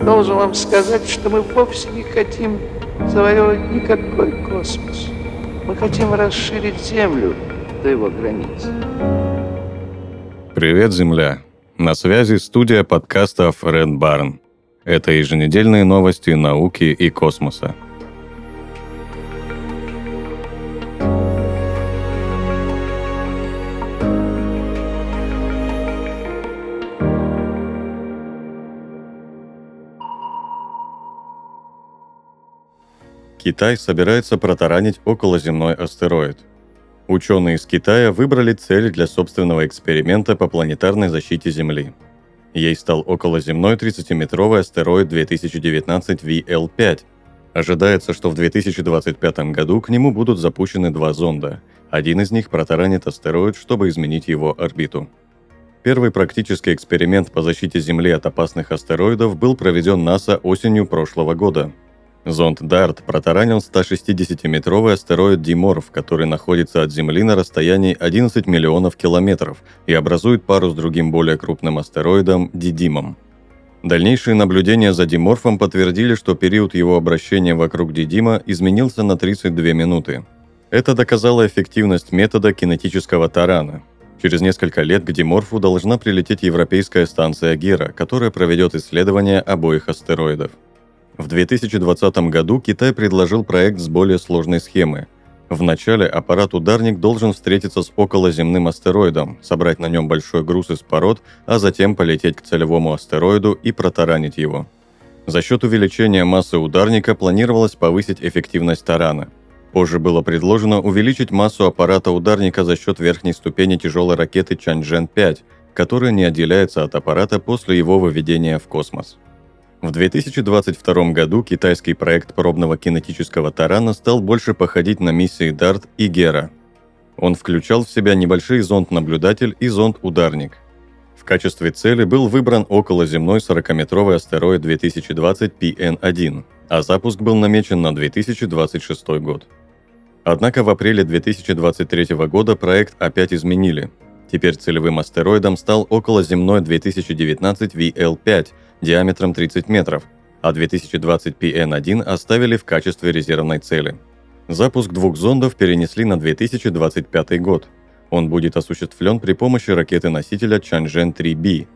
Должен вам сказать, что мы вовсе не хотим завоевывать никакой космос. Мы хотим расширить Землю до его границ. Привет, Земля! На связи студия подкастов Red Barn. Это еженедельные новости науки и космоса. Китай собирается протаранить околоземной астероид. Ученые из Китая выбрали цель для собственного эксперимента по планетарной защите Земли. Ей стал околоземной 30-метровый астероид 2019 VL5. Ожидается, что в 2025 году к нему будут запущены два зонда. Один из них протаранит астероид, чтобы изменить его орбиту. Первый практический эксперимент по защите Земли от опасных астероидов был проведен НАСА осенью прошлого года – Зонд Дарт протаранил 160-метровый астероид Диморф, который находится от Земли на расстоянии 11 миллионов километров и образует пару с другим более крупным астероидом Дидимом. Дальнейшие наблюдения за Диморфом подтвердили, что период его обращения вокруг Дидима изменился на 32 минуты. Это доказало эффективность метода кинетического тарана. Через несколько лет к Диморфу должна прилететь европейская станция Гера, которая проведет исследования обоих астероидов – в 2020 году Китай предложил проект с более сложной схемой. Вначале аппарат-ударник должен встретиться с околоземным астероидом, собрать на нем большой груз из пород, а затем полететь к целевому астероиду и протаранить его. За счет увеличения массы ударника планировалось повысить эффективность тарана. Позже было предложено увеличить массу аппарата ударника за счет верхней ступени тяжелой ракеты Чанчжэн-5, которая не отделяется от аппарата после его выведения в космос. В 2022 году китайский проект пробного кинетического тарана стал больше походить на миссии DART и Гера. Он включал в себя небольшой зонд-наблюдатель и зонд-ударник. В качестве цели был выбран околоземной 40-метровый астероид 2020 PN-1, а запуск был намечен на 2026 год. Однако в апреле 2023 года проект опять изменили. Теперь целевым астероидом стал околоземной 2019 VL5 – диаметром 30 метров, а 2020 PN-1 оставили в качестве резервной цели. Запуск двух зондов перенесли на 2025 год. Он будет осуществлен при помощи ракеты-носителя Чанчжэн-3B.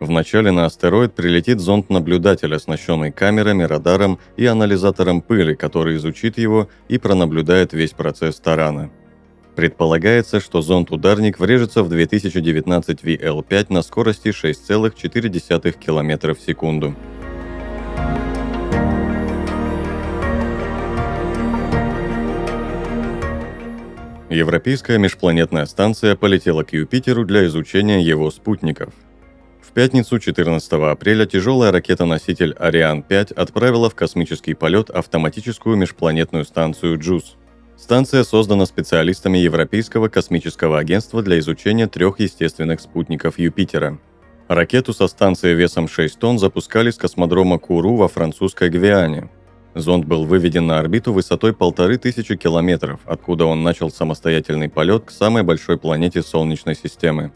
Вначале на астероид прилетит зонд-наблюдатель, оснащенный камерами, радаром и анализатором пыли, который изучит его и пронаблюдает весь процесс тарана – Предполагается, что зонд-ударник врежется в 2019 VL5 на скорости 6,4 км в секунду. Европейская межпланетная станция полетела к Юпитеру для изучения его спутников. В пятницу 14 апреля тяжелая ракета-носитель Ариан-5 отправила в космический полет автоматическую межпланетную станцию JUICE – Станция создана специалистами Европейского космического агентства для изучения трех естественных спутников Юпитера. Ракету со станции весом 6 тонн запускали с космодрома Куру во французской Гвиане. Зонд был выведен на орбиту высотой полторы тысячи километров, откуда он начал самостоятельный полет к самой большой планете Солнечной системы.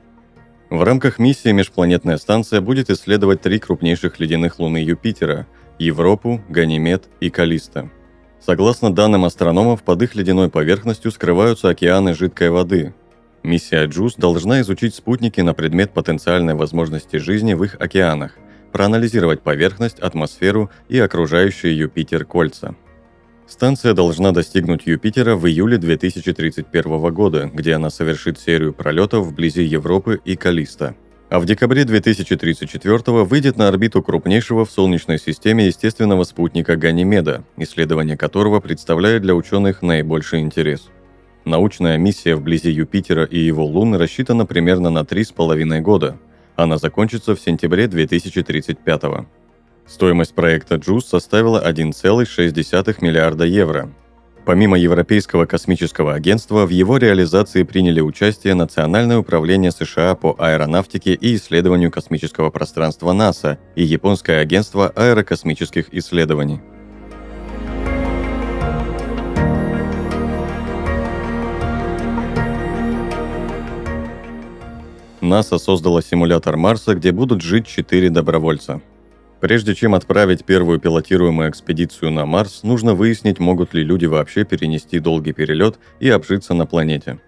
В рамках миссии межпланетная станция будет исследовать три крупнейших ледяных луны Юпитера – Европу, Ганимед и Калиста – Согласно данным астрономов, под их ледяной поверхностью скрываются океаны жидкой воды. Миссия JUICE должна изучить спутники на предмет потенциальной возможности жизни в их океанах, проанализировать поверхность, атмосферу и окружающие Юпитер кольца. Станция должна достигнуть Юпитера в июле 2031 года, где она совершит серию пролетов вблизи Европы и Калиста – а в декабре 2034 выйдет на орбиту крупнейшего в Солнечной системе естественного спутника Ганимеда, исследование которого представляет для ученых наибольший интерес. Научная миссия вблизи Юпитера и его лун рассчитана примерно на 3,5 года. Она закончится в сентябре 2035 Стоимость проекта JUICE составила 1,6 миллиарда евро, Помимо Европейского космического агентства, в его реализации приняли участие Национальное управление США по аэронавтике и исследованию космического пространства НАСА и Японское агентство аэрокосмических исследований. НАСА создала симулятор Марса, где будут жить четыре добровольца. Прежде чем отправить первую пилотируемую экспедицию на Марс, нужно выяснить, могут ли люди вообще перенести долгий перелет и обжиться на планете.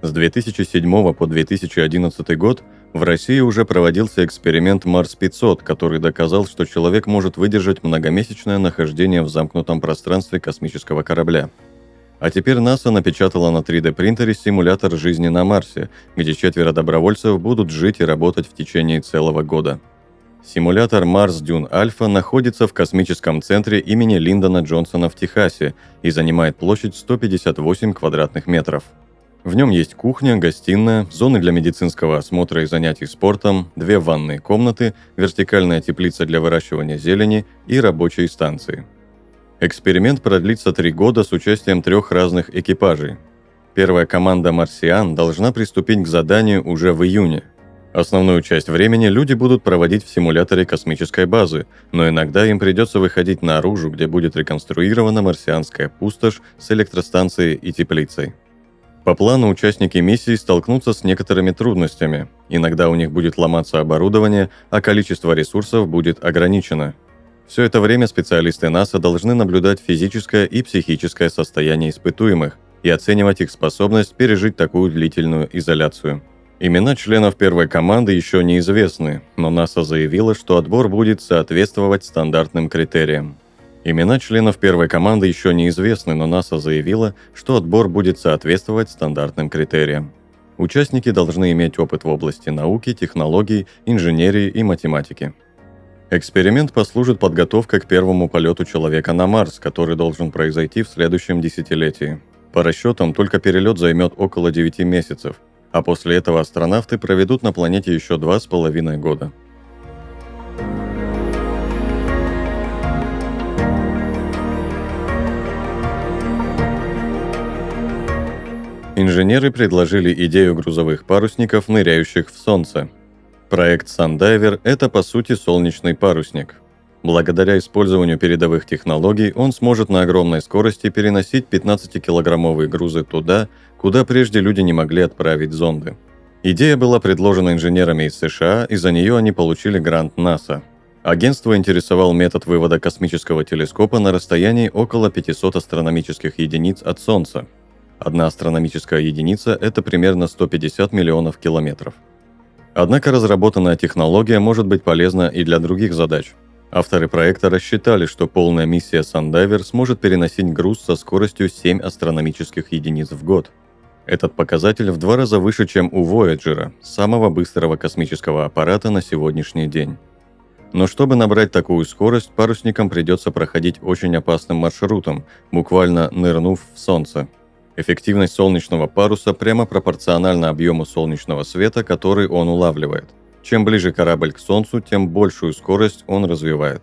С 2007 по 2011 год в России уже проводился эксперимент Марс-500, который доказал, что человек может выдержать многомесячное нахождение в замкнутом пространстве космического корабля. А теперь НАСА напечатала на 3D-принтере симулятор жизни на Марсе, где четверо добровольцев будут жить и работать в течение целого года – Симулятор Марс Дюн Альфа находится в космическом центре имени Линдона Джонсона в Техасе и занимает площадь 158 квадратных метров. В нем есть кухня, гостиная, зоны для медицинского осмотра и занятий спортом, две ванные комнаты, вертикальная теплица для выращивания зелени и рабочие станции. Эксперимент продлится три года с участием трех разных экипажей. Первая команда «Марсиан» должна приступить к заданию уже в июне – Основную часть времени люди будут проводить в симуляторе космической базы, но иногда им придется выходить наружу, где будет реконструирована марсианская пустошь с электростанцией и теплицей. По плану участники миссии столкнутся с некоторыми трудностями. Иногда у них будет ломаться оборудование, а количество ресурсов будет ограничено. Все это время специалисты НАСА должны наблюдать физическое и психическое состояние испытуемых и оценивать их способность пережить такую длительную изоляцию – Имена членов первой команды еще неизвестны, но НАСА заявила, что отбор будет соответствовать стандартным критериям. Имена членов первой команды еще неизвестны, но НАСА заявила, что отбор будет соответствовать стандартным критериям. Участники должны иметь опыт в области науки, технологий, инженерии и математики. Эксперимент послужит подготовкой к первому полету человека на Марс, который должен произойти в следующем десятилетии. По расчетам, только перелет займет около 9 месяцев – а после этого астронавты проведут на планете еще два с половиной года. Инженеры предложили идею грузовых парусников, ныряющих в Солнце. Проект Sundiver – это по сути солнечный парусник – Благодаря использованию передовых технологий он сможет на огромной скорости переносить 15-килограммовые грузы туда, куда прежде люди не могли отправить зонды. Идея была предложена инженерами из США, и за нее они получили грант НАСА. Агентство интересовал метод вывода космического телескопа на расстоянии около 500 астрономических единиц от Солнца. Одна астрономическая единица – это примерно 150 миллионов километров. Однако разработанная технология может быть полезна и для других задач – Авторы проекта рассчитали, что полная миссия Сандайвер сможет переносить груз со скоростью 7 астрономических единиц в год. Этот показатель в два раза выше, чем у Voyager, самого быстрого космического аппарата на сегодняшний день. Но чтобы набрать такую скорость, парусникам придется проходить очень опасным маршрутом, буквально нырнув в Солнце. Эффективность солнечного паруса прямо пропорциональна объему солнечного света, который он улавливает. Чем ближе корабль к Солнцу, тем большую скорость он развивает.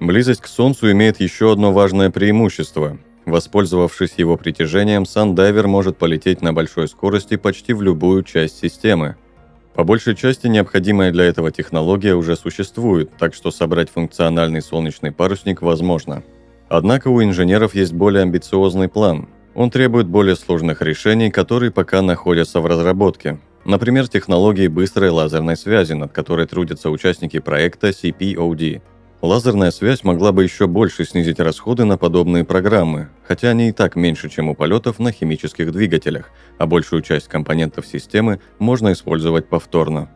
Близость к Солнцу имеет еще одно важное преимущество. Воспользовавшись его притяжением, сандайвер может полететь на большой скорости почти в любую часть системы. По большей части необходимая для этого технология уже существует, так что собрать функциональный солнечный парусник возможно. Однако у инженеров есть более амбициозный план. Он требует более сложных решений, которые пока находятся в разработке. Например, технологии быстрой лазерной связи, над которой трудятся участники проекта CPOD. Лазерная связь могла бы еще больше снизить расходы на подобные программы, хотя они и так меньше, чем у полетов на химических двигателях, а большую часть компонентов системы можно использовать повторно.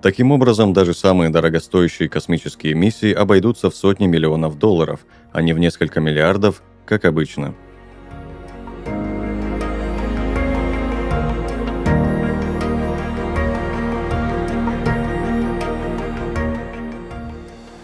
Таким образом, даже самые дорогостоящие космические миссии обойдутся в сотни миллионов долларов, а не в несколько миллиардов, как обычно –